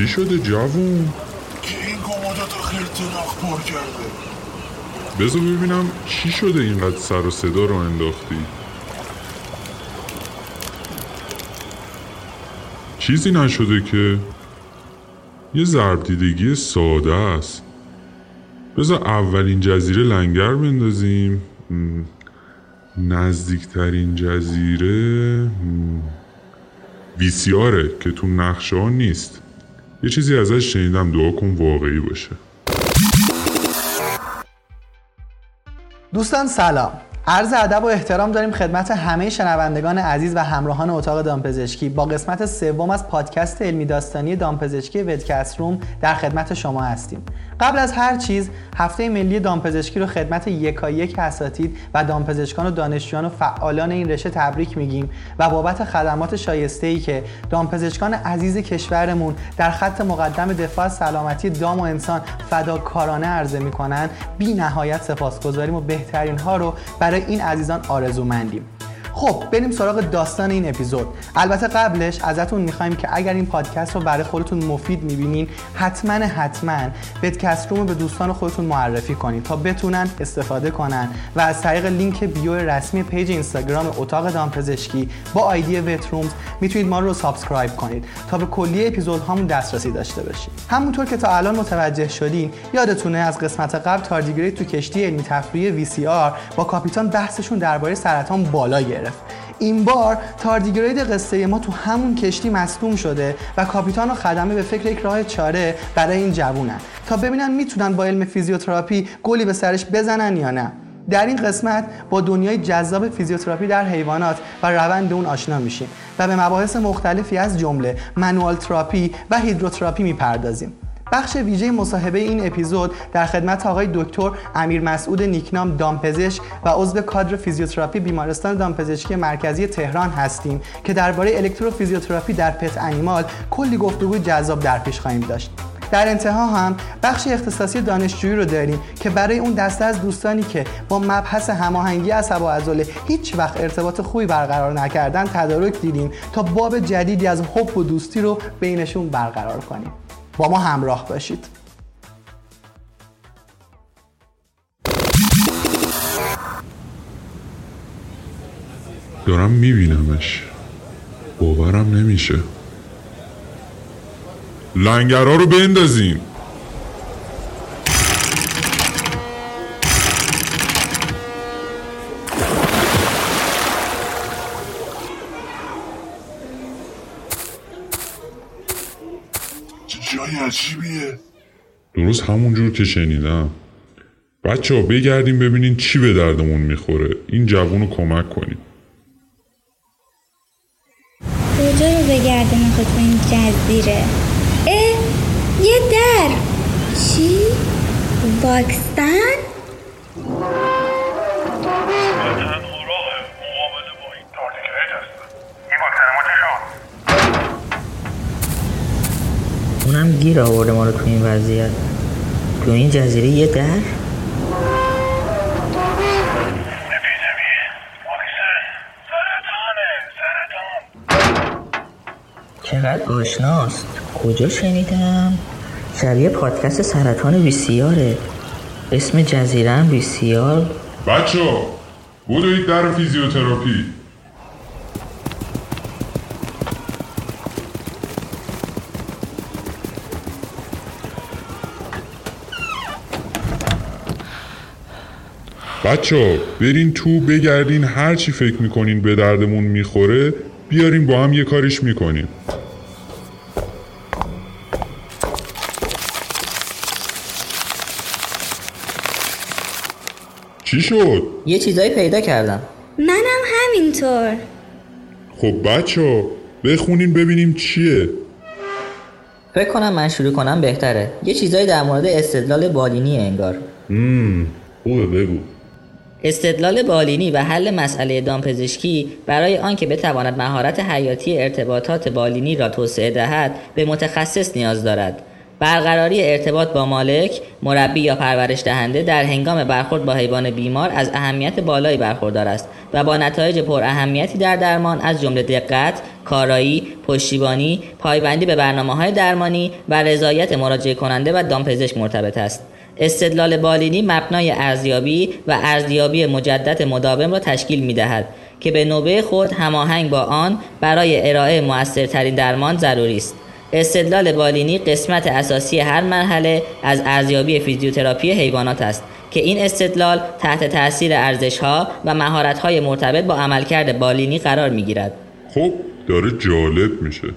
چی شده جوون؟ که این رو خرتناخ پر کرده؟ بذار ببینم چی شده اینقدر سر و صدا رو انداختی. چیزی نشده که یه ضرب دیدگی ساده است. بذار اولین جزیره لنگر بندازیم. نزدیکترین جزیره ویسیاره که تو نقشه ها نیست. یه چیزی ازش شنیدم دعا کن واقعی باشه. دوستان سلام. عرض ادب و احترام داریم خدمت همه شنوندگان عزیز و همراهان اتاق دامپزشکی. با قسمت سوم از پادکست علمی داستانی دامپزشکی ودکست روم در خدمت شما هستیم. قبل از هر چیز هفته ملی دامپزشکی رو خدمت یکایک اساتید و دامپزشکان و دانشجویان و فعالان این رشته تبریک میگیم و بابت خدمات شایسته ای که دامپزشکان عزیز کشورمون در خط مقدم دفاع سلامتی دام و انسان فداکارانه عرضه می‌کنن بی نهایت سپاسگزاریم و بهترین ها رو برای این عزیزان آرزومندیم. خب بریم سراغ داستان این اپیزود. البته قبلش ازتون می‌خوایم که اگر این پادکست رو برای خودتون مفید می‌بینین حتما حتما بدکست روم به دوستان خودتون معرفی کنید تا بتونن استفاده کنن. و از طریق لینک bio رسمی page اینستاگرام اتاق دامپزشکی با ID VetRooms می‌تونید ما رو subscribe کنید تا به کلیه اپیزودهامون دسترسی داشته باشید همونطور که تا الان متوجه شدین یادتونه از قسمت قبل تاردیگرید تو کشتی علمی تفریحی VCR با کاپیتان بحثشون درباره سرطان بالا گرفت. این بار تاردیگرید قصه ما تو همون کشتی مصدوم شده و کاپیتان و خدمه به فکر یک راه چاره برای این جوونن. تا ببینن می‌تونن با علم فیزیوتراپی گلی به سرش بزنن یا نه. در این قسمت با دنیای جذاب فیزیوتراپی در حیوانات و روند اون آشنا میشیم و به مباحث مختلفی از جمله manual therapy و هیدروتراپی می‌پردازیم. بخش ویژه مصاحبه این اپیزود در خدمت آقای دکتر امیر مسعود نیکنام دامپزشک و عضو کادر فیزیوتراپی بیمارستان دامپزشکی مرکزی تهران هستیم که درباره الکتروفیزیوتراپی در pet animal کلی گفتگوی جذاب در پیش خواهیم داشت. در انتها هم بخش اختصاصی دانشجویی رو داریم که برای اون دسته از دوستانی که با مبحث هماهنگی عصب و عضله هیچ وقت ارتباط خوبی برقرار نکردن تدارک دیدیم تا باب جدیدی از حب و دوستی رو بینشون برقرار کنیم. با ما همراه باشید. دارم میبینمش. باورم نمیشه. لنگرها رو بندازیم. عجیبیه. درست همون جور که شنیدم. بچه ها بگردیم ببینین چی به دردمون می‌خوره. این جوون رو کمک کنیم کجا رو بگردیم تو این جزیره؟ اه یه در. چی؟ واکستن؟ اونم گیر آورده ما رو تو این وضعیت. تو این جزیره یه در؟ چقدر آشناست. کجا شنیدم؟ شبیه پادکست سرطان ویسیاره. اسم جزیره هم ویسیار. بچه بودوید در فیزیوتراپی. بچه ها برین تو بگردین هر چی فکر می‌کنین به دردمون می‌خوره بیارین با هم یه کاریش می‌کنیم. چی شد؟ یه چیزایی پیدا کردم. منم همینطور. خب بچه ها بخونین ببینیم چیه. فکر کنم من شروع کنم بهتره. یه چیزایی در مورد استدلال بالینی انگار. مم. خوبه بگو. استدلال بالینی و حل مسئله دامپزشکی برای آنکه بتواند مهارت حیاتی ارتباطات بالینی را توسعه دهد به متخصص نیاز دارد برقراری ارتباط با مالک، مربی یا پرورش دهنده در هنگام برخورد با حیوان بیمار از اهمیت بالایی برخوردار است و با نتایج پر اهمیتی در درمان از جمله دقت، کارایی، پشتیبانی، پایبندی به برنامه های درمانی و رضایت مراجعه کننده و دامپزشک مرتبط است. استدلال بالینی مبنای ارزیابی و ارزیابی مجدد مداوم را تشکیل می دهد که به نوبه خود هماهنگ با آن برای ارائه موثرترین درمان ضروری است. استدلال بالینی قسمت اساسی هر مرحله از ارزیابی فیزیوتراپی حیوانات است که این استدلال تحت تاثیر ارزشها و مهارت‌های مرتبط با عملکرد بالینی قرار می‌گیرد. خب داره جالب میشه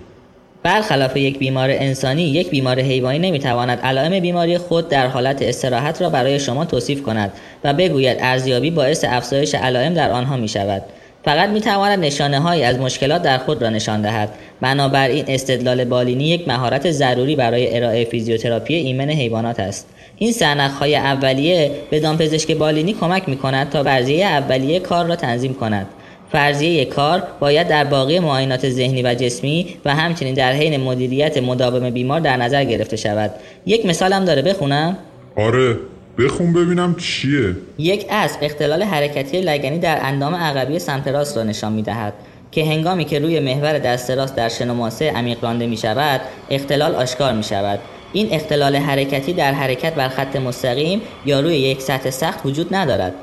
برخلاف یک بیمار انسانی یک بیمار حیوانی نمی‌تواند علائم بیماری خود در حالت استراحت را برای شما توصیف کند و بگوید ارزیابی باعث افزایش علائم در آنها می شود فقط می تواند نشانه هایی از مشکلات در خود را نشان دهد. بنابراین استدلال بالینی یک مهارت ضروری برای ارائه فیزیوتراپی ایمن حیوانات است. این سرنخ های اولیه به دامپزشک بالینی کمک می کند تا فرضیه اولیه کار را تنظیم کند. فرضیه کار باید در باقی معاینات ذهنی و جسمی و همچنین در حین مدیریت مداوم بیمار در نظر گرفته شود. یک مثالم داره بخونم. آره بخون ببینم چیه. یک اسب اختلال حرکتی لگنی در اندام عقبی سمت راست را نشان می دهد که هنگامی که روی محور دست راست در شنوماسه عمیق رانده می شود اختلال آشکار می شود این اختلال حرکتی در حرکت بر خط مستقیم یا روی یک سطح سخت وجود ندارد.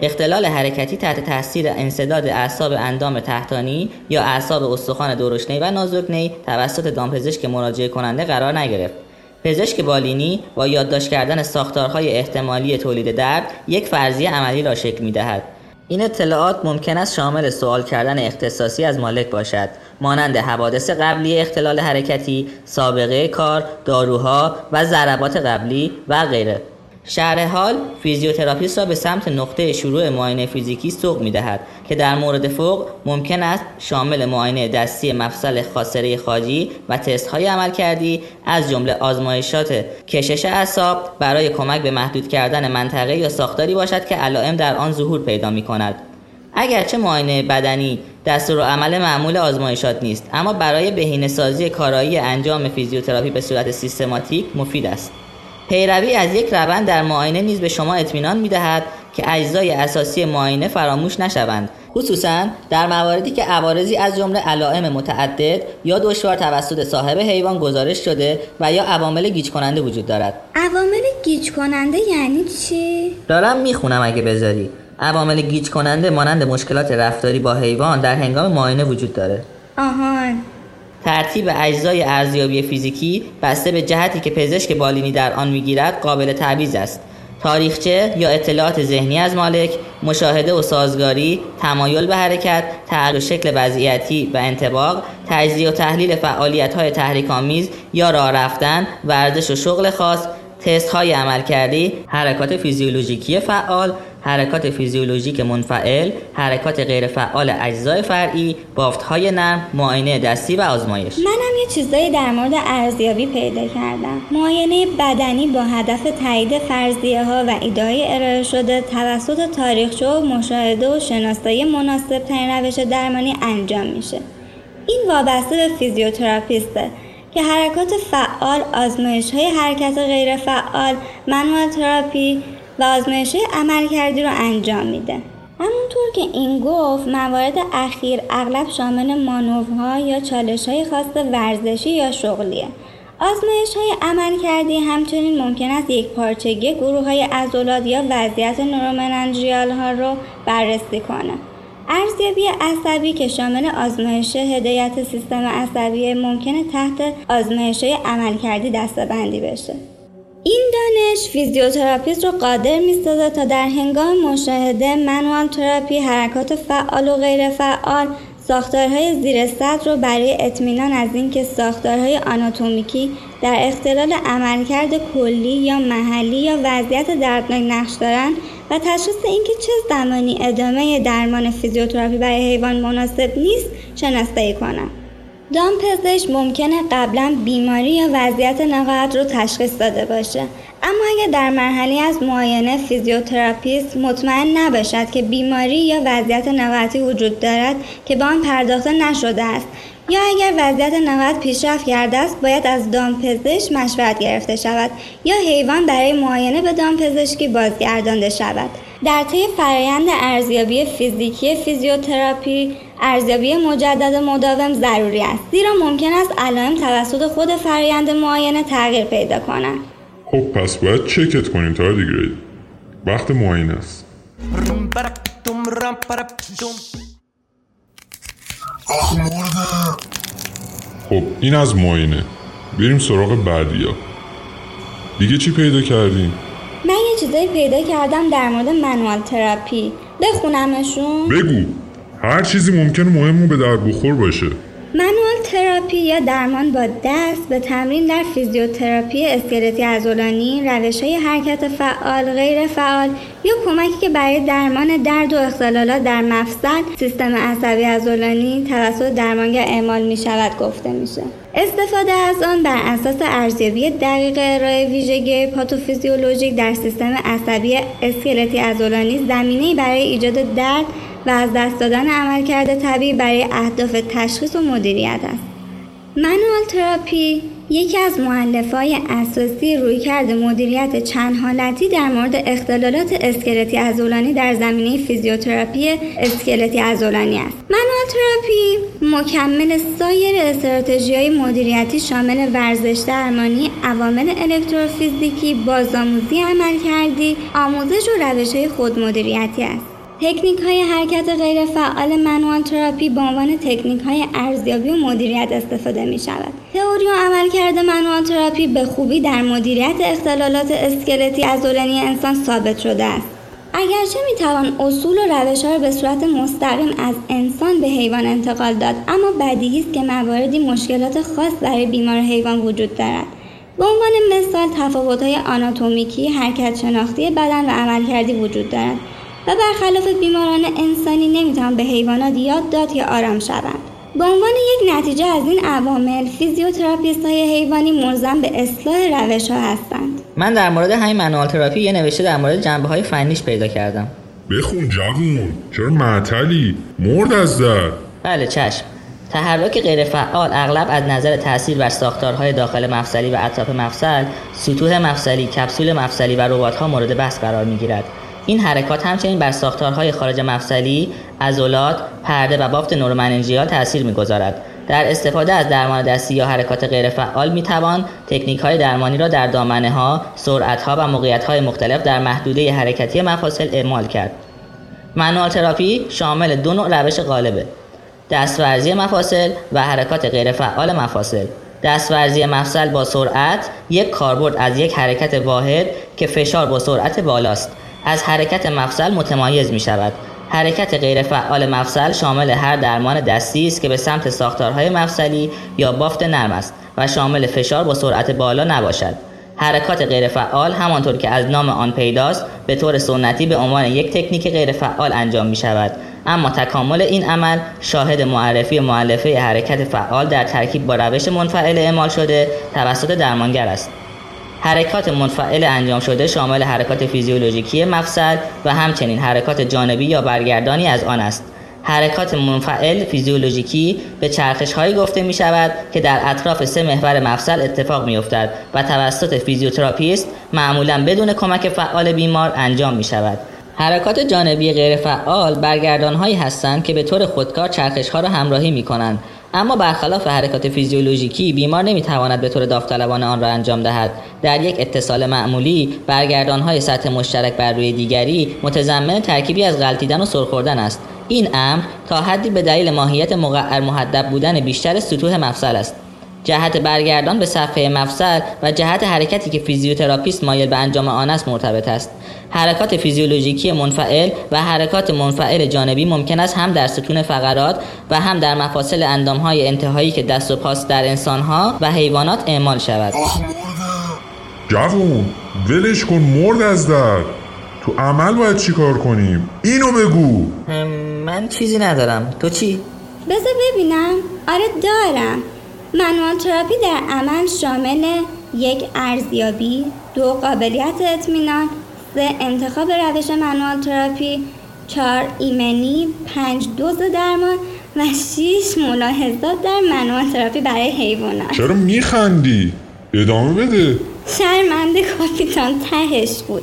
اختلال حرکتی تحت تاثیر انسداد اعصاب اندام تحتانی یا اعصاب استخوان درشنی و نازکنی توسط دامپزشک مراجعه کننده قرار نگرفت پزشک بالینی با یادداشت کردن ساختارهای احتمالی تولید درد یک فرضیه عملی را شکل می دهد. این اطلاعات ممکن است شامل سوال کردن اختصاصی از مالک باشد مانند حوادث قبلی اختلال حرکتی، سابقه کار، داروها و ضربات قبلی و غیره. شرح حال فیزیوتراپیست را به سمت نقطه شروع معاینه فیزیکی سوق می دهد که در مورد فوق ممکن است شامل معاینه دستی مفصل خاصره خاجی و تست های عملکردی از جمله آزمایشات کشش اعصاب برای کمک به محدود کردن منطقه یا ساختاری باشد که علائم در آن ظهور پیدا می کند. اگرچه معاینه بدنی دستور عمل معمول آزمایشات نیست اما برای بهینه سازی کارایی انجام فیزیوتراپی به صورت سیستماتیک مفید است. پیروی از یک روند در معاینه نیز به شما اطمینان می‌دهد که اجزای اساسی معاینه فراموش نشوند. خصوصا در مواردی که عوارضی از جمله علائم متعدد یا دشوار توسط صاحب حیوان گزارش شده و یا عوامل گیج کننده وجود دارد. عوامل گیج کننده یعنی چی؟ دارم می‌خونم اگه بذاری. عوامل گیج کننده مانند مشکلات رفتاری با حیوان در هنگام معاینه وجود داره. آهان. ترتیب اجزای ارزیابی فیزیکی بسته به جهتی که پزشک بالینی در آن می‌گیرد قابل تعویض است. تاریخچه یا اطلاعات ذهنی از مالک مشاهده و سازگاری تمایل به حرکت تغییر شکل وضعیتی و انتباق تجزیه و تحلیل فعالیت های تحریک آمیز یا راه رفتن ورزش و شغل خاص تست های عمل کردی حرکات فیزیولوژیکی فعال حرکات فیزیولوژیک منفعل حرکات غیر فعال اجزای فرعی بافت های نرم معاینه دستی و آزمایش. منم یه چیزایی در مورد ارزیابی پیدا کردم. معاینه بدنی با هدف تایید فرضیه ها و ایدهای ارائه شده توسط تاریخچه و مشاهده و شناسایی مناسب ترین روش درمانی انجام میشه. این وابسته به فیزیوتراپیسته که حرکات فعال آزمایش های حرکت غیر فعال منوال تراپی و آزمایش های عملکردی رو انجام میده. همونطور که این گفت موارد اخیر اغلب شامل مانورها یا چالش های خاص ورزشی یا شغلیه. آزمایش های عملکردی همچنین ممکن است یکپارچگی گروه های عضلات یا وضعیت neuromeningeal ها رو بررسی کنه. ارزیابی عصبی که شامل آزمایش هدایت سیستم عصبی ممکنه تحت آزمایش های عملکردی دسته‌بندی بشه. این دانش فیزیوتراپیست رو قادر می‌سازه تا در هنگام مشاهده manual therapy حرکات فعال و غیر فعال ساختارهای زیر سطح رو برای اطمینان از اینکه ساختارهای آناتومیکی در اختلال عملکرد کلی یا محلی یا وضعیت دردناک نقش دارند و تشخیص اینکه چه زمانی ادامه درمان فیزیوتراپی برای حیوان مناسب نیست شناسایی کنه دامپزشک ممکنه قبلا بیماری یا وضعیت نقاهت رو تشخیص داده باشه. اما اگر در مرحله‌ای از معاینه فیزیوتراپیست مطمئن نباشد که بیماری یا وضعیت نقاهتی وجود دارد که به آن پرداخته نشده است یا اگر وضعیت نوعات پیشرفت کرده است باید از دامپزشک مشورت گرفته شود یا حیوان برای معاینه به دامپزشکی بازگردانده شود. در طی فرایند ارزیابی فیزیکی فیزیوتراپی ارزیابی مجدد مداوم ضروری است زیرا ممکن است علائم توسط خود فرایند معاینه تغییر پیدا کنند. خب پس باید چکت کنیم تاردیگرید وقت معاینه است. آخ مردم خب این از معاینه. بریم سراغ بعدیا دیگه چی پیدا کردیم؟ من یه چیزایی پیدا کردم در مورد manual therapy. بخونمشون؟ بگو. هر چیزی ممکنه مهم و به درد بخور باشه. manual therapy یا درمان با دست به تمرین در فیزیوتراپی اسکلتی عضلانی روش های حرکت فعال غیر فعال یا کمکی که برای درمان درد و اختلالات در مفصل سیستم عصبی عضلانی توسط درمانگر اعمال می شود گفته میشه. استفاده از آن بر اساس ارزیابی دقیق ارائه ویژگی پاتوفیزیولوژیک در سیستم عصبی اسکلتی عضلانی زمینه برای ایجاد درد و از دست دادن عملکرد طبیعی برای اهداف تشخیص و مدیریت است. منوال تراپی یکی از های اساسی رویکرد مدیریت چند حالتی در مورد اختلالات اسکلتی عضلانی در زمینه فیزیوتراپی اسکلتی عضلانی است. manual therapy مکمل سایر استراتژی های مدیریتی شامل ورزش درمانی، عوامل الکتروفیزیکی، بازآموزی عملکردی، آموزش و روش های خودمدیریتی است. تکنیک های حرکت غیر فعال manual therapy به عنوان تکنیک های ارزیابی و مدیریت استفاده می شود. تئوری و عملکرد manual therapy به خوبی در مدیریت اختلالات اسکلتی عضلانی انسان ثابت شده است. اگرچه می توان اصول و روش ها را به صورت مستقیم از انسان به حیوان انتقال داد اما بدیهی است که مواردی مشکلات خاص برای بیمار حیوان وجود دارد به عنوان مثال تفاوت های آناتومیکی حرکت شناختی بدن و عملکردی وجود دارد و برخلاف بیماران انسانی نمی‌توان به حیوانات یاد داد یا آرام شوند. به عنوان یک نتیجه از این عوامل فیزیوتراپیست های حیوانی ملزم به اصلاح روش ها هستند. من در مورد همین منوال تراپی یه نوشته در مورد جنبه های فنیش پیدا کردم. بخون جوون چرا معطلی مرد از در. بله چشم. تحرک غیرفعال اغلب از نظر تاثیر بر ساختارهای داخل مفصلی و اطراف مفصل سطوح مفصلی کپسول مفصلی و رباتها مورد بحث قرار می‌گیرد. این حرکات همچنین بر ساختارهای خارج مفصلی، عضلات، پرده و بافت نورومننژیال تاثیر می‌گذارد. در استفاده از درمان دستی یا حرکات غیرفعال می توان تکنیک های درمانی را در دامنه ها، سرعت ها و موقعیت های مختلف در محدوده حرکتی مفاصل اعمال کرد. منوال تراپی شامل دو نوع روش غالبه. دستورزی مفاصل و حرکات غیرفعال مفاصل. دستورزی مفصل با سرعت یک کاربرد از یک حرکت واحد که فشار با سرعت بالاست از حرکت مفصل متمایز می شود. حرکت غیرفعال مفصل شامل هر درمان دستی است که به سمت ساختارهای مفصلی یا بافت نرم است و شامل فشار با سرعت بالا نباشد. حرکات غیرفعال همانطور که از نام آن پیداست به طور سنتی به عنوان یک تکنیک غیرفعال انجام می شود اما تکامل این عمل شاهد معرفی مؤلفه حرکت فعال در ترکیب با روش منفعل اعمال شده توسط درمانگر است حرکات منفعل انجام شده شامل حرکات فیزیولوژیکی مفصل و همچنین حرکات جانبی یا برگردانی از آن است. حرکات منفعل فیزیولوژیکی به چرخش هایی گفته می شود که در اطراف سه محور مفصل اتفاق می افتد و توسط فیزیوتراپیست معمولا بدون کمک فعال بیمار انجام می شود حرکات جانبی غیر فعال برگردان هایی هستند که به طور خودکار چرخش ها را همراهی می کنند اما برخلاف حرکات فیزیولوژیکی بیمار نمی‌تواند به طور داوطلبانه آن را انجام دهد. در یک اتصال معمولی برگردان های سطح مشترک بر روی دیگری متضمن ترکیبی از غلطیدن و سرخوردن است. این امر تا حدی به دلیل ماهیت مقعر محدب بودن بیشتر سطوح مفصل است. جهت برگردان به صفحه مفصل و جهت حرکتی که فیزیوتراپیست مایل به انجام آن است مرتبط است. حرکات فیزیولوژیکی منفعل و حرکات منفعل جانبی ممکن است هم در ستون فقرات و هم در مفاصل اندامهای انتهایی که دست و پاس در انسانها و حیوانات اعمال شود. جوون ولش کن مرد از در تو عمل باید چی کار کنیم؟ اینو بگو. من چیزی ندارم. تو چی؟ بذار ببینم. آره دارم. منوال تراپی در عمل شامل یک ارزیابی دو قابلیت اطمینان سه انتخاب روش منوال تراپی چهار ایمنی پنج دوز درمان و شیش ملاحظات در منوال تراپی برای حیوانات چرا میخندی؟ ادامه بده شرمنده کاپیتان تهش بود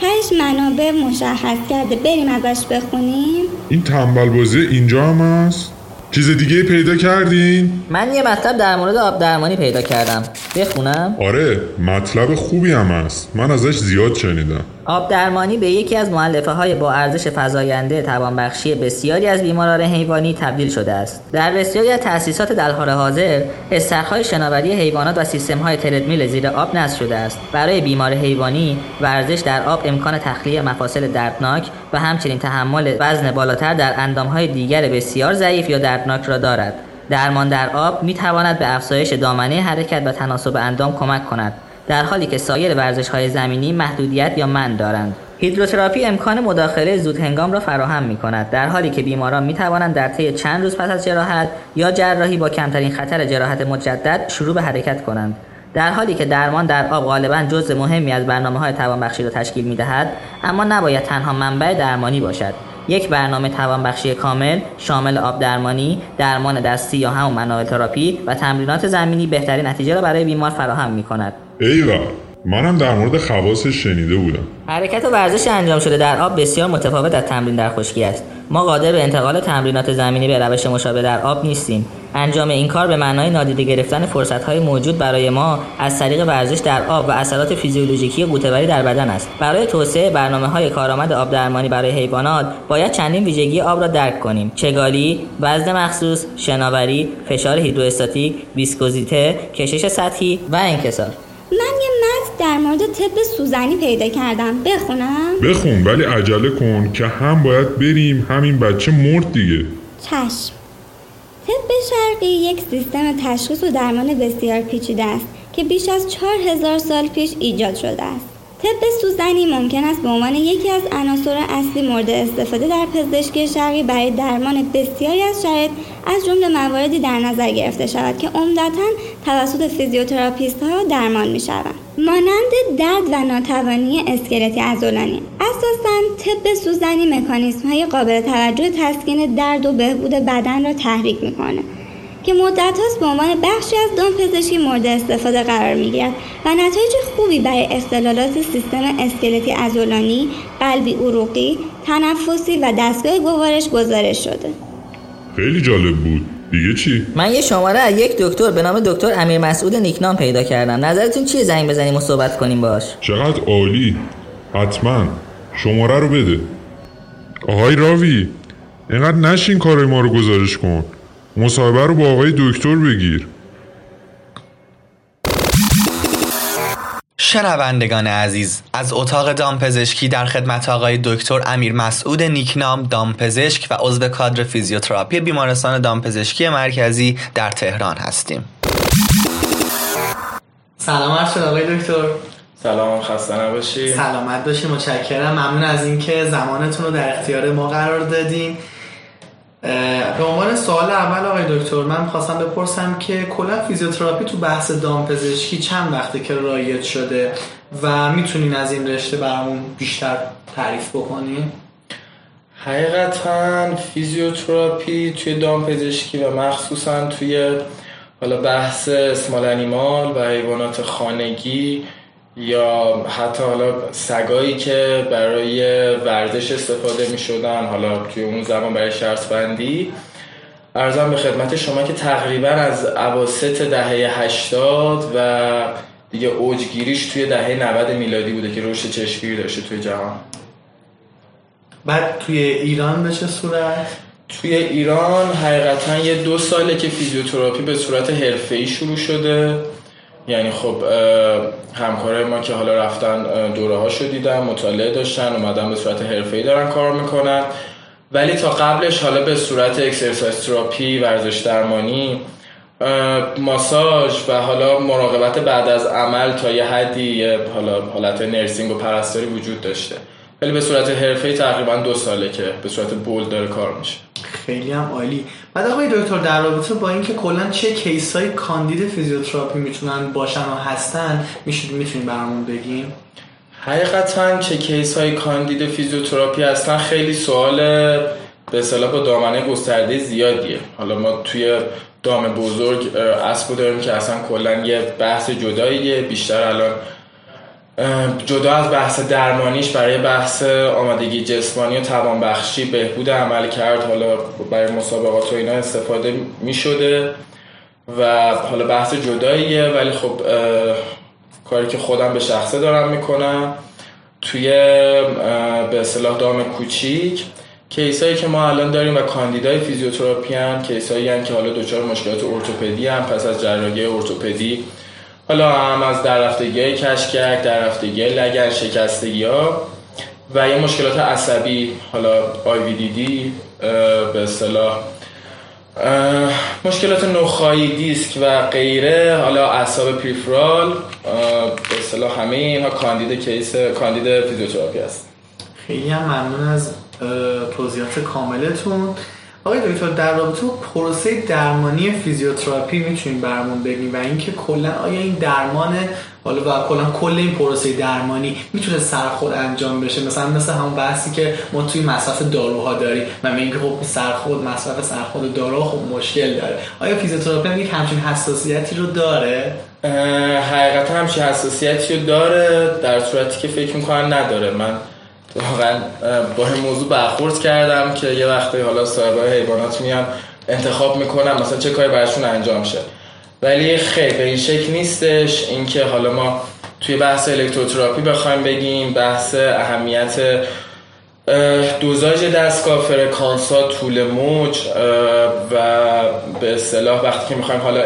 تهش منابع مشخص کرده بریم ازش بخونیم این تنبل بازی اینجا هم هست؟ چیز دیگه پیدا کردین؟ من یه مطلب در مورد آب درمانی پیدا کردم بخونم؟ آره مطلب خوبی هم هست. من ازش زیاد شنیدم. آب درمانی به یکی از معلفه های با ارزش فزاینده توانبخشی بسیاری از بیماران حیوانی تبدیل شده است. در بسیاری از تأسیسات در حال حاضر استخرهای شناوری حیوانات و سیستم های تردمیل زیر آب نصب شده است. برای بیمار حیوانی ورزش در آب امکان تخلیه مفاصل دردناک و همچنین تحمل وزن بالاتر در اندامهای دیگر بسیار ضعیف یا دردناک را دارد. درمان در آب می تواند به افزایش دامنه حرکت و تناسب اندام کمک کند در حالی که سایر ورزش های زمینی محدودیت یا من دارند. هیدروتراپی امکان مداخله زود هنگام را فراهم می کند در حالی که بیماران می توانند در طی چند روز پس از جراحت یا جراحی با کمترین خطر جراحت مجدد شروع به حرکت کنند. در حالی که درمان در آب غالبا جزء مهمی از برنامه های توانبخشی را تشکیل می دهد اما نباید تنها منبع درمانی باشد. یک برنامه توانبخشی کامل شامل آب درمانی، درمان دستی یا همون منوال تراپی و تمرینات زمینی بهترین نتیجه را برای بیمار فراهم می کند. ایول منم در مورد خواصش شنیده بودم. حرکت و ورزش انجام شده در آب بسیار متفاوت از تمرین در خشکی است. ما قادر به انتقال تمرینات زمینی به روش مشابه در آب نیستیم. انجام این کار به معنای نادیده گرفتن فرصتهای موجود برای ما از طریق ورزش در آب و اثرات فیزیولوژیکی قوطه‌وری در بدن است. برای توسعه برنامه های کارآمد آب درمانی برای حیوانات باید چندین ویژگی آب را درک کنیم. چگالی؟ وزن مخصوص شناوری فشار هیدروستاتیک ویسکوزیته کشش سطحی و انکسار. من یه متن در مورد طب سوزنی پیدا کردم. بخونم؟ بخون ولی عجله کن که هم باید بریم همین بچه مرد دیگه. چشم. طب شرقی یک سیستم تشخیص و درمان بسیار پیچیده است که بیش از چهار هزار سال پیش ایجاد شده است طب سوزنی ممکن است به عنوان یکی از عناصر اصلی مورد استفاده در پزشکی شرقی برای درمان بسیاری از شرایط از جمله مواردی در نظر گرفته شود که عمدتا توسط فیزیوتراپیست ها درمان می شوند. مانند درد و ناتوانی اسکلتی عضلانی اساسا طب سوزنی مکانیسم های قابل توجه تسکین درد و بهبود بدن را تحریک می‌کنه که مدت هاست به عنوان بخشی از دامپزشکی مورد استفاده قرار می‌گیرد و نتایج خوبی برای اختلالات سیستم اسکلتی عضلانی، قلبی عروقی، تنفسی و دستگاه گوارش گزارش شده. خیلی جالب بود دیگه چی؟ من یه شماره از یک دکتر به نام دکتر امیر مسعود نیکنام پیدا کردم. نظرتون چیه؟ زنگ بزنیم و صحبت کنیم باش چقدر عالی. حتما. شماره رو بده. آقای راوی اینقدر نشین کارای ما رو گزارش کن. مصاحبه رو با آقای دکتر بگیر. شنوندگان عزیز از اتاق دامپزشکی در خدمت آقای دکتر امیر مسعود نیکنام دامپزشک و عضو کادر فیزیوتراپی بیمارستان دامپزشکی مرکزی در تهران هستیم. سلام عرض آقای دکتر. سلام خسته نباشی. سلامت باشی متشکرم. ممنون از اینکه زمانتون رو در اختیار ما قرار دادین. به عنوان سوال اول آقای دکتر من خواستم بپرسم که کلا فیزیوتراپی تو بحث دامپزشکی چند وقته که رایج شده و می‌تونین از این رشته برامون بیشتر تعریف بکنین؟ حقیقتا فیزیوتراپی توی دامپزشکی و مخصوصا توی حالا بحث اسمال انیمال و حیوانات خانگی یا حتی حالا سگایی که برای ورزش استفاده می شدن حالا توی اون زمان برای شرط بندی ارزم به خدمت شما که تقریبا از عواست دهه 80 و دیگه اوجگیریش توی دهه 90 میلادی بوده که رشد چشمگیری داشته توی جهان. بعد توی ایران به چه صورت؟ توی ایران حقیقتا یه دو ساله که فیزیوتراپی به صورت حرفه‌ای شروع شده. یعنی خب همکارای ما که حالا رفتن دوره ها دیدن مطالعه داشتن اومدن به صورت حرفه‌ای دارن کار می‌کنن. ولی تا قبلش حالا به صورت exercise therapy ورزش درمانی ماساژ و حالا مراقبت بعد از عمل تا یه حدی حالا حالت nursing و پرستاری وجود داشته. ولی به صورت حرفه‌ای تقریبا دو ساله که به صورت bold داره کار میشه. خیلی هم عالی. بعد آقای دکتر در رابطه با اینکه کلا چه case های کاندید فیزیوتراپی می‌تونن باشن و هستن میشید می‌تونید برامون بگین حقیقتا چه case های کاندید فیزیوتراپی هستن خیلی سوال به اصطلاح با دامنه گسترده زیادیه. حالا ما توی دام بزرگ اسبو داریم که اصلا کلا یه بحث جداییه. بیشتر الان جدا از بحث درمانیش برای بحث آمادگی جسمانی و توانبخشی بهبود عمل کرد. حالا برای مسابقات و اینا استفاده می شده و حالا بحث جداییه ولی خب کاری که خودم به شخصه دارم می‌کنم توی به اصطلاح دام کوچیک case ایی که ما الان داریم و کاندیدای فیزیوتراپی هم case ایی که حالا دچار مشکلات ارتوپدی هم پس از جراحی ارتوپدی حالا هم از درفتگی های کشکک درفتگی لگن شکستگی ها و یه مشکلات عصبی حالا دی به اصطلاح مشکلات نخاعی دیسک و غیره حالا اعصاب peripheral به اصطلاح همه اینها کاندید case کاندید فیزیوتراپی است. خیلی هم ممنون از توضیحات کاملتون. آقای دکتر در رابطه با پروسه درمانی فیزیوتراپی می‌تونید برامون بگین و اینکه کلا آیا این درمان حالا و کلا کل این پروسه درمانی می‌تونه سرخود انجام بشه؟ مثلا مثل همون بحثی که ما توی مصرف داروها داریم و اینکه خب سرخود مصرف سرخود دارو خب مشکل داره. آیا فیزیوتراپی هم یک همچین حساسیتی رو داره؟ حقیقتا همچین حساسیتی رو داره در صورتی که فکر می‌کنن نداره. من واقعا با این موضوع برخورد کردم که یه وقتی حالا صاحب حیوانات میان انتخاب می‌کنم مثلا چه کاری براشون انجام شه. ولی خیلی به این شکل نیستش اینکه حالا ما توی بحث الکتروتراپی بخوایم بگیم بحث اهمیت دوزاج دستگاه فرکانسا طول موج و به اصطلاح وقتی که می‌خوایم حالا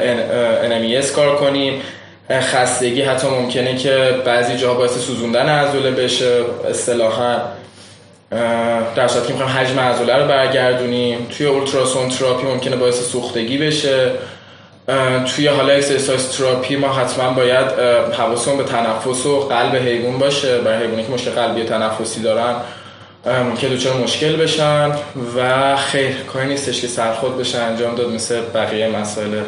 NMES کار کنیم خستگی حتی ممکنه که بعضی جاها باعث سوزوندن عضله بشه. اصطلاحا در صورتی که می‌خوایم حجم عضله رو برگردونیم. توی اولتراسون تراپی ممکنه باعث سوختگی بشه. توی حالا اکسرسایز تراپی ما حتما باید حواسمون به تنفس و قلب حیوان باشه. برای حیوانی که مشکل قلبی تنفسی دارن ممکن دوچار مشکل بشن و خیر کاری نیستش که سرخود بشه انجام داد مثل بقیه مسائل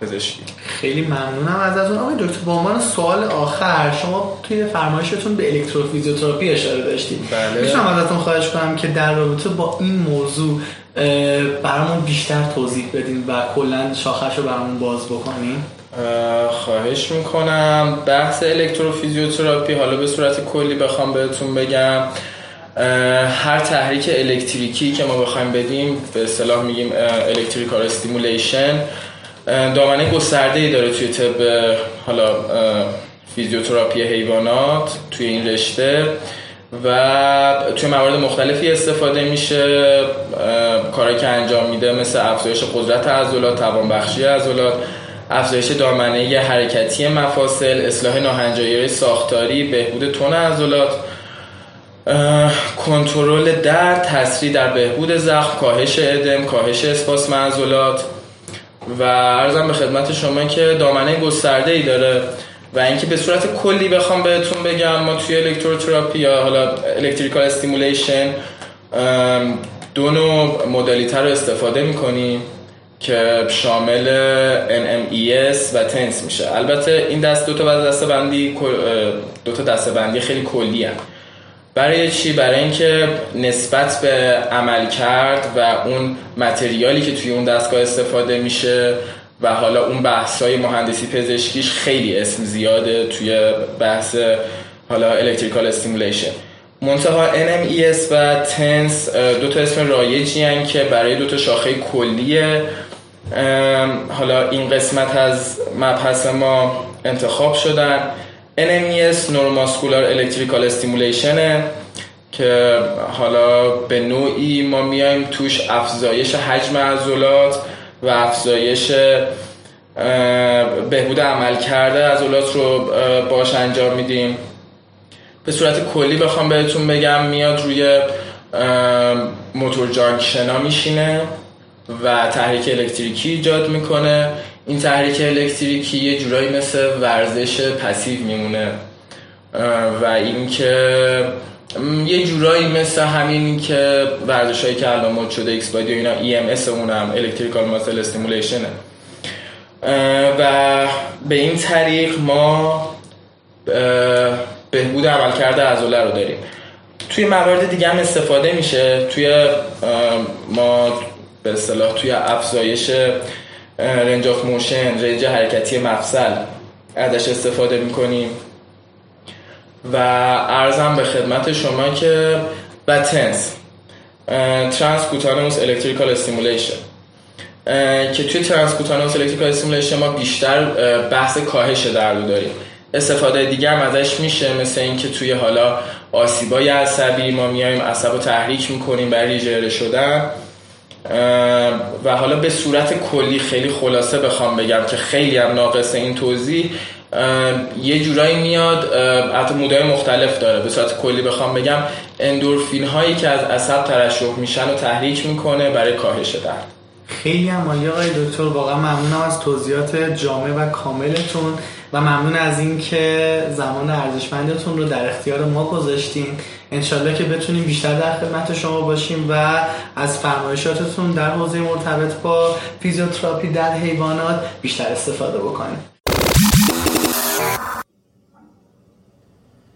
پزشکی. خیلی ممنونم از از اون آقای دکتر به عنوان سوال آخر شما توی فرمایشتون به الکتروفیزیوتراپی اشاره داشتید. بله. می‌تونم ازتون خواهش کنم که در رابطه با این موضوع برامون بیشتر توضیح بدین و کلا شاخش رو برامون باز بکنین. خواهش می‌کنم. بحث الکتروفیزیوتراپی حالا به صورت کلی بخوام بهتون بگم هر تحریک الکتریکی که ما بخوایم بدیم به اصطلاح میگیم electrical stimulation دامنه گسترده ای داره توی طب حالا فیزیوتراپی حیوانات توی این رشته و توی موارد مختلفی استفاده میشه کاری که انجام میده مثل افزایش قدرت عضلات توانبخشی عضلات افزایش دامنه حرکتی مفاصل اصلاح ناهنجاری ساختاری بهبود تون عضلات کنترل درد تسریع در بهبود زخم کاهش ادم کاهش اسپاسم عضلات. و عرضم به خدمت شما که دامنه گسترده ای داره و اینکه به صورت کلی بخوام بهتون بگم ما توی electrotherapy یا حالا electrical stimulation دو نوع modality رو استفاده می‌کنیم که شامل NMES و TENS میشه. البته این دست دو تا دسته بندی دو تا دسته بندی خیلی کلی هست برای چی؟ برای اینکه نسبت به عملکرد و اون material ی که توی اون دستگاه استفاده میشه و حالا اون بحث های مهندسی پزشکیش خیلی اسم زیاده توی بحث حالا electrical stimulation منتها NMES و TENS دو تا اسم رایجی هن که برای دو تا شاخه کلیه. حالا این قسمت از مبحث ما انتخاب شدن. NMES نورماسکولار الکتریکال استیمولیشنه که حالا به نوعی ما میایم توش افزایش حجم عضلات و افزایش بهبود عمل کرده عضلات رو باش انجام میدیم. به صورت کلی بخوام بهتون بگم میاد روی موتور جانکشنا میشینه و تحریک الکتریکی ایجاد می‌کنه. این تحریک الکتریکی یه جورایی مثل ورزش passive میمونه و اینکه یه جورایی مثل همین که ورزش هایی که الان مد شده X body و اینا EMS اونم electrical muscle stimulation ه و به این طریق ما بهبود عملکرد عضله رو داریم. توی موارد دیگه هم استفاده میشه. توی ما به اصطلاح توی افزایش رنج آف موشن رنج حرکتی مفصل ازش استفاده می‌کنیم. و عرضم به خدمت شما که و TENS transcutaneous electrical stimulation. که توی transcutaneous electrical stimulation ما بیشتر بحث کاهش درد داریم. استفاده دیگر هم ازش میشه مثل اینکه توی حالا آسیبای عصبی ما میایم عصب رو تحریک می‌کنیم برای ریژنره شدن. و حالا به صورت کلی خیلی خلاصه بخوام بگم که خیلی هم ناقص این توضیح. یه جورایی میاد حتی مودای مختلف داره. به صورت کلی بخوام بگم اندورفین هایی که از عصب ترشح میشن و تحریک می‌کنه برای کاهش درد. خیلی هم آقای دکتر واقعا ممنونم از توضیحات جامع و کاملتون. و ممنون از اینکه زمان ارزشمندتون رو در اختیار ما گذاشتین. انشالله که بتونیم بیشتر در خدمت شما باشیم و از فرمایشاتتون در حوزه مرتبط با فیزیوتراپی در حیوانات بیشتر استفاده بکنیم.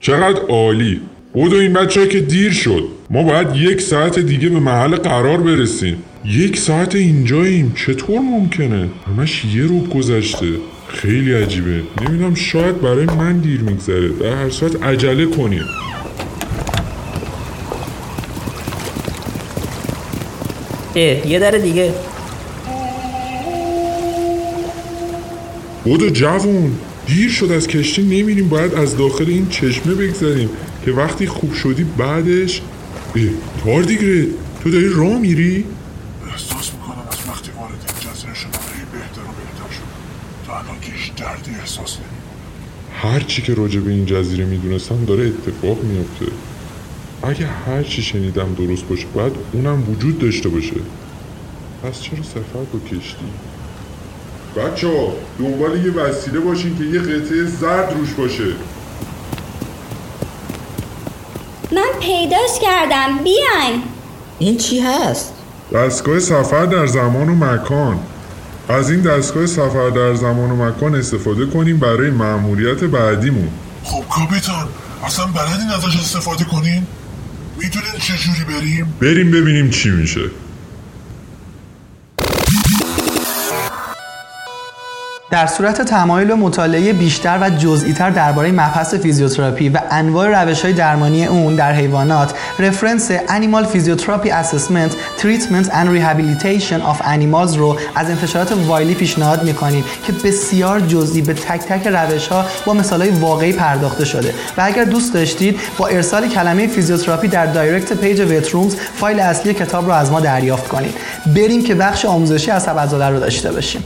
چقدر عالی. بودو این بچه که دیر شد. ما باید یک ساعت دیگه به محل قرار برسیم. یک ساعت اینجاییم. چطور ممکنه؟ همش یه روب گذشته. خیلی عجیبه. نمی‌دونم شاید برای من دیر میگذره. در هر صورت عجله کنیم اه یه در دیگه. بودو جوون. دیر شد از کشتی نمیریم باید از داخل این چشمه بگذریم که وقتی خوب شدی بعدش اه تاردیگرد تو داری راه میری؟ احساس می‌کنم از وقتی وارد این جزیره شدم هی بهتر و بهتر شد تا الان که نمی‌کنم هر چی که راجع به این جزیره می‌دونستم داره اتفاق میفته اگه هر چی شنیدم درست باشه باید اونم وجود داشته باشه. پس چرا سفر با کشتی؟ بچه ها دنبال یه وسیله باشین که یه قطعه زرد روش باشه. من پیداش کردم بیاین. این چی هست؟ دستگاه سفر در زمان و مکان. از این دستگاه سفر در زمان و مکان استفاده کنیم برای مأموریت بعدیمون. خب کاپیتان اصلا بلدین ازش استفاده کنین؟ می‌دونین چجوری بریم؟ بریم ببینیم چی میشه. در صورت تمایل به مطالعه بیشتر و جزئی‌تر درباره مبحث فیزیوتراپی و انواع روش‌های درمانی اون در حیوانات رفرنس Animal Physiotherapy Assessment Treatment and Rehabilitation of Animals رو از انتشارات وایلی پیشنهاد می‌کنیم که بسیار جزئی به تک تک روش‌ها با مثالهای واقعی پرداخته شده. و اگر دوست داشتید با ارسال کلمه فیزیوتراپی در دایرکت پیج وترومز فایل اصلی کتاب رو از ما دریافت کنید. بریم که بخش آموزشی عضله رو داشته باشیم.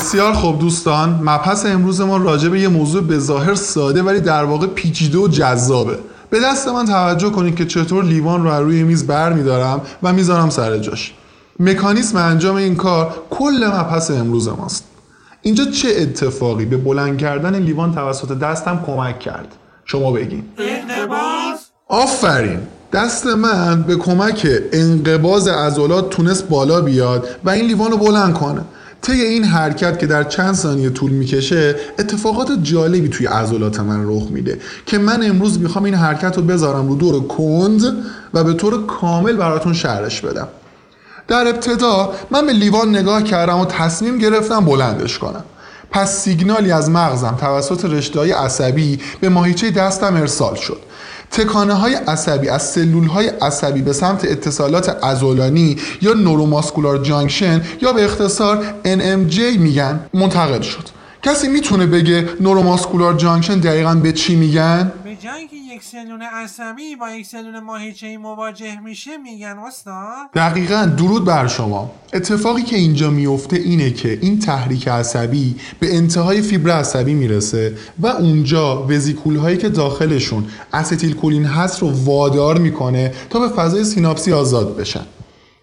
بسیار خوب دوستان. مبحث امروز ما راجع به یه موضوع به ظاهر ساده ولی در واقع پیچیده و جذابه. به دست من توجه کنید که چطور لیوان رو روی میز بر میدارم و می‌ذارم سر جاش. مکانیسم انجام این کار کل مبحث امروز ماست. اینجا چه اتفاقی به بلند کردن لیوان توسط دستم کمک کرد؟ شما بگین. آفرین. دست من به کمک انقباز عضلات تونست بالا بیاد و این لیوان رو بلند کنه. طی این حرکت که در چند ثانیه طول می‌کشه اتفاقات جالبی توی عضلات من رخ میده که من امروز می‌خوام این حرکت رو بذارم رو دور کند و به طور کامل براتون شرحش بدم. در ابتدا من به لیوان نگاه کردم و تصمیم گرفتم بلندش کنم. پس سیگنالی از مغزم توسط رشته عصبی به ماهیچه دستم ارسال شد. تکانه های عصبی از سلول های عصبی به سمت اتصالات عضلانی یا نوروماسکولار جانکشن یا به اختصار NMJ میگن منتقل شد کسی می‌تونه بگه neuromuscular junction دقیقا به چی میگن؟ جایی که یک سلول عصبی با یک سلول ماهیچه‌ای مواجه میشه میگن استاد دقیقا. درود بر شما. اتفاقی که اینجا میفته اینه که این تحریک عصبی به انتهای فیبر عصبی می‌رسه و اونجا وزیکول هایی که داخلشون استیل کولین هست رو وادار می‌کنه تا به فضای سیناپسی آزاد بشن.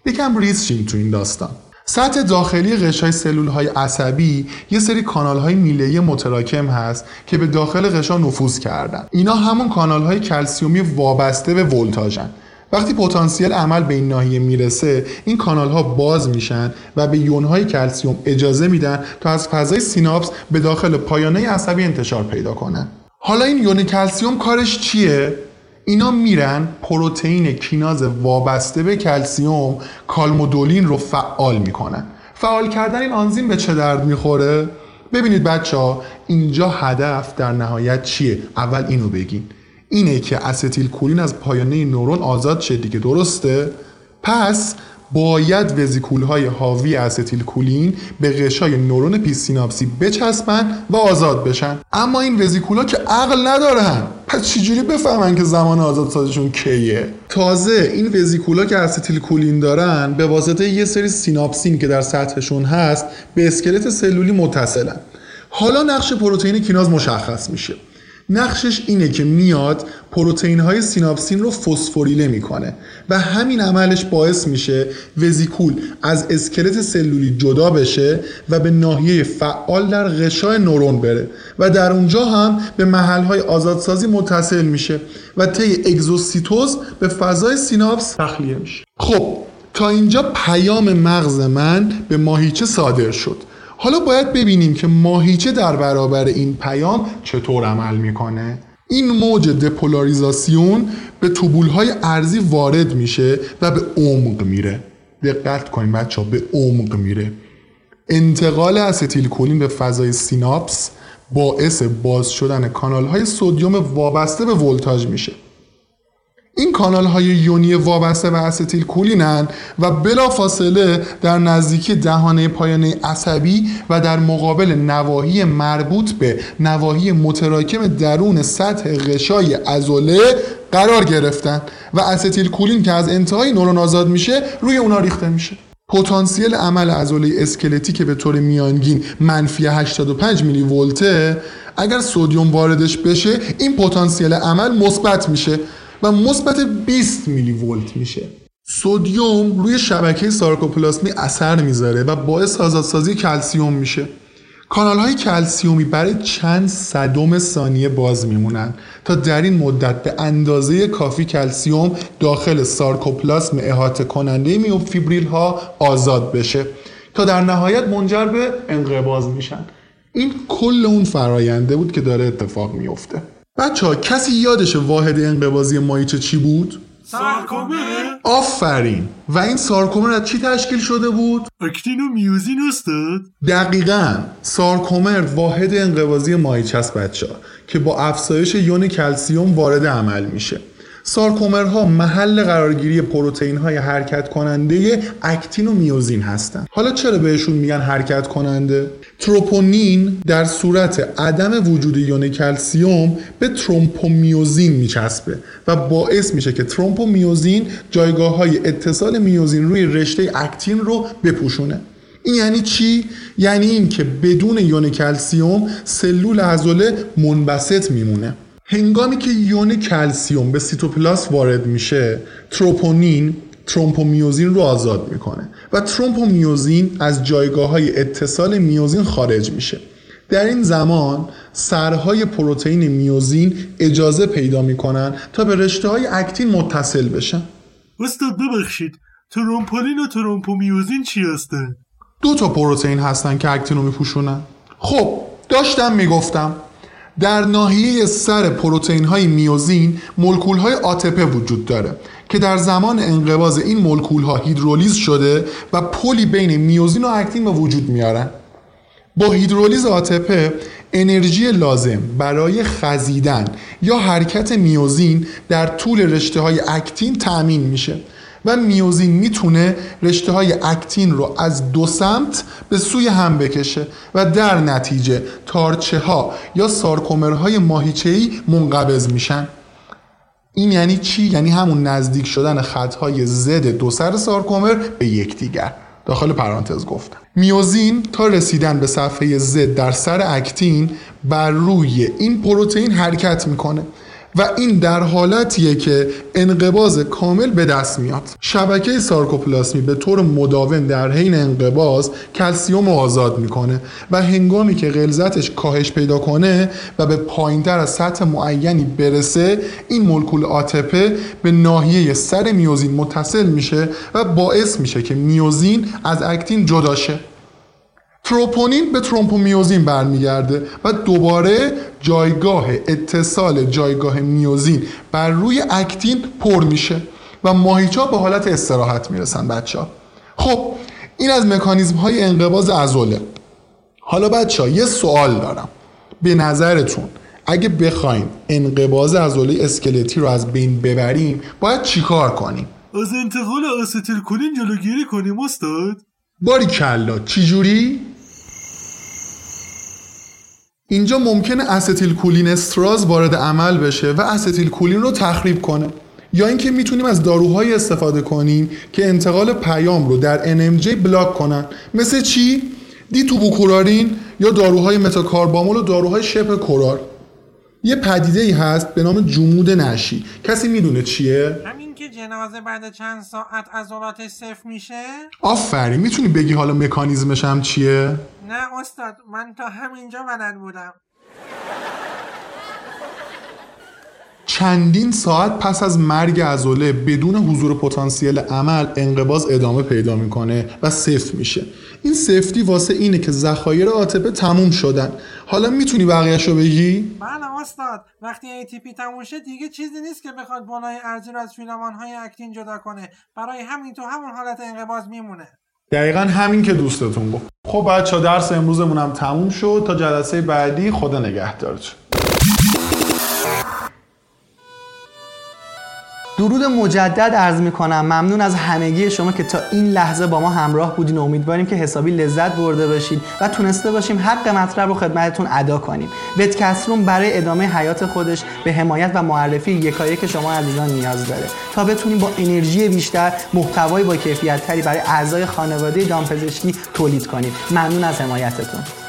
یکم ریز شیم تو این داستان. سطح داخلی غشای سلول های عصبی یه سری کانال های میله‌ای متراکم هست که به داخل غشا نفوذ کردن. اینا همون کانال های کلسیومی وابسته به ولتاژن. وقتی پتانسیل عمل به این ناحیه می‌رسه این کانال ها باز میشن و به یون های کلسیوم اجازه میدن تا از فضای سیناپس به داخل پایانه عصبی انتشار پیدا کنن. حالا این یون کلسیوم کارش چیه؟ اینا میرن پروتئین کیناز وابسته به کلسیوم کالمودولین رو فعال می‌کنن. فعال کردن این آنزیم به چه درد می‌خوره؟ ببینید بچه ها اینجا هدف در نهایت چیه؟ اول اینو بگین. اینه که استیل کولین از پایانه نورون آزاد شه دیگه درسته؟ پس باید وزیکول های حاوی استیل کولین به غشای نورون پیش‌سیناپسی بچسبن و آزاد بشن. اما این وزیکول ها که عقل ندارن. پس چجوری بفهمن که زمان آزادسازیشون کیه؟ تازه این وزیکولا که استیل کولین دارن به واسطه یه سری سیناپسین که در سطحشون هست به اسکلت سلولی متصلن. حالا نقش پروتئین کیناز مشخص میشه. نقشش اینه که میاد پروتئین های سیناپسین رو فسفوریله می‌کنه و همین عملش باعث میشه وزیکول از اسکلت سلولی جدا بشه و به ناحیه فعال در غشای نورون بره و در اونجا هم به محل های آزادسازی متصل میشه و طی اگزوسیتوز به فضای سیناپس تخلیه میشه. خب تا اینجا پیام مغز من به ماهیچه صادر شد. حالا باید ببینیم که ماهیچه در برابر این پیام چطور عمل می‌کنه. این موج دپولاریزاسیون به طبولهای ارزی وارد میشه و به عمق میره. دقت کنیم بچه به عمق میره. انتقال استیل کولین به فضای سیناپس باعث باز شدن کانال های سودیوم وابسته به ولتاژ میشه. این کانال های یونی وابسته به استیل کولینن و بلا فاصله در نزدیکی دهانه پایانه عصبی و در مقابل نواحی مربوط به نواحی متراکم درون سطح غشای عضله قرار گرفتن و استیل کولین که از انتهای نورون آزاد میشه روی اونا ریخته میشه. پتانسیل عمل عضله اسکلتی که به طور میانگین منفی 85 میلی ولته اگر سودیوم واردش بشه این پتانسیل عمل مثبت میشه. و مثبت 20 میلی ولت میشه. سودیوم روی شبکه سارکوپلاسمی اثر می‌ذاره و باعث آزادسازی کلسیوم میشه. کانال های کلسیومی برای چند صدم ثانیه باز میمونن تا در این مدت به اندازه کافی کلسیوم داخل سارکوپلاسم احاطه کننده میوفیبریل ها آزاد بشه تا در نهایت منجر به انقباض میشن. این کل اون فراینده بود که داره اتفاق میفته بچه ها کسی یادش واحد انقباضی مایچه چی بود؟ سارکومر آفرین. و این سارکومر از چی تشکیل شده بود؟ اکتین و میوزین استاد. دقیقا. سارکومر واحد انقباضی مایچه است بچه ها که با افزایش یون کلسیوم وارد عمل میشه. سارکومرها محل قرارگیری پروتئین های حرکت کننده اکتین و میوزین هستند. حالا چرا بهشون میگن حرکت کننده؟ تروپونین در صورت عدم وجود یون کلسیوم به تروپومیوزین میچسبه و باعث میشه که تروپومیوزین جایگاه های اتصال میوزین روی رشته اکتین رو بپوشونه. این یعنی چی؟ یعنی این که بدون یون کلسیوم سلول عضله منبسط میمونه. هنگامی که یون کلسیوم به سیتوپلاسم وارد میشه تروپونین تروپومیوزین رو آزاد می‌کنه و تروپومیوزین از جایگاه های اتصال میوزین خارج میشه. در این زمان سرهای پروتئین میوزین اجازه پیدا می‌کنن تا به رشته های اکتین متصل بشن. استاد ببخشید. تروپونین و تروپومیوزین چی هستن؟ دو تا پروتئین هستن که اکتین رو میپوشونن. خب داشتم می‌گفتم در ناحیه سر پروتئین های میوزین مولکول های ATP وجود داره که در زمان انقباض این مولکول ها هیدرولیز شده و پلی بین میوزین و اکتین به وجود میارن. با هیدرولیز ATP انرژی لازم برای خزیدن یا حرکت میوزین در طول رشته های اکتین تأمین میشه. و میوزین می‌تونه رشته های اکتین رو از دو سمت به سوی هم بکشه و در نتیجه تارچه ها یا سارکومرهای ماهیچه‌ای منقبض میشن. این یعنی چی؟ یعنی همون نزدیک شدن خطهای Z دو سر سارکومر به یکدیگر. داخل پرانتز گفتم. میوزین تا رسیدن به صفحه زد در سر اکتین بر روی این پروتئین حرکت می‌کنه. و این در حالتیه که انقباز کامل به دست میاد. شبکه سارکوپلاسمی به طور مداوم در حین انقباز کلسیوم آزاد می‌کنه و هنگامی که غلظتش کاهش پیدا کنه و به پایینتر از سطح معینی برسه این مولکول آتپه به ناحیه سر میوزین متصل میشه و باعث میشه که میوزین از اکتین جدا شه. تروپونین به ترومپومیوزین برمیگرده و دوباره جایگاه اتصال جایگاه میوزین بر روی اکتین پر میشه و ماهیچا به حالت استراحت می‌رسن بچه ها خب این از مکانیزم های انقباز ازوله حالا بچه ها یه سوال دارم. به نظرتون اگه بخوایم انقباز ازوله اسکلتی رو از بین ببریم باید چیکار کنیم؟ از انتقال آستیل کلین جلوگیری کنیم استاد؟ باری کلا چجوری؟ اینجا ممکنه استیل کولین استراز وارد عمل بشه و استیل کولین رو تخریب کنه یا اینکه می‌تونیم از داروهایی استفاده کنیم که انتقال پیام رو در NMJ بلاک کنن مثل چی؟ دیتوبوکورارین یا داروهای متاکاربامول و داروهای شبه کورار یه پدیده ای هست به نام جمود نشی کسی می‌دونه چیه؟ که جنازه بعد چند ساعت عضلاتش صفر میشه؟ آفرین می‌تونی بگی حالا مکانیزمش هم چیه؟ نه استاد من تا همینجا بلد بودم. چندین ساعت پس از مرگ عضله بدون حضور پتانسیل عمل انقباز ادامه پیدا می‌کنه و سفت میشه. این سفتی واسه اینه که ذخایر آتپه تموم شدن. حالا می‌تونی بقیهش رو بگی؟ بله استاد. وقتی ATP تموم شه دیگه چیزی نیست که بخواد بالای ارزی رو از فیلمان های اکتین جدا کنه. برای همین تو همون حالت انقباض میمونه. دقیقا همین که دوستتون گفت. خب بچه درس امروزمون هم تموم شد. تا جلسه بعدی خدا نگهدارتون درود مجدد عرض می کنم ممنون از همگی شما که تا این لحظه با ما همراه بودین. و امیدواریم که حسابی لذت برده باشید و تونسته باشیم حق مطلب رو خدمتتون ادا کنیم. وتکستروم برای ادامه حیات خودش به حمایت و معرفی یکایک که شما عزیزان نیاز داره. تا بتونیم با انرژی بیشتر محتوای با کیفیت تری برای اعضای خانواده دامپزشکی تولید کنیم. ممنون از حمایتتون.